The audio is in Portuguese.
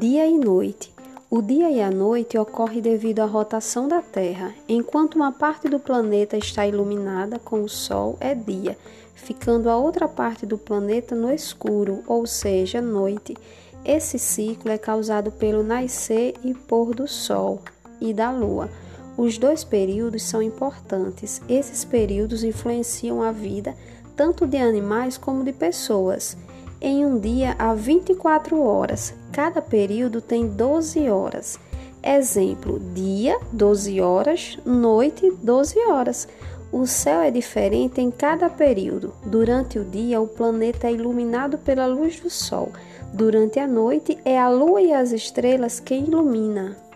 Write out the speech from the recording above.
Dia e noite. O dia e a noite ocorre devido à rotação da Terra. Enquanto uma parte do planeta está iluminada com o Sol, é dia, ficando a outra parte do planeta no escuro, ou seja, noite. Esse ciclo é causado pelo nascer e pôr do Sol e da Lua. Os dois períodos são importantes. Esses períodos influenciam a vida tanto de animais como de pessoas. Em um dia há 24 horas, cada período tem 12 horas. Exemplo: dia, 12 horas, noite, 12 horas. O céu é diferente em cada período. Durante o dia, o planeta é iluminado pela luz do sol. Durante a noite, é a lua e as estrelas que ilumina.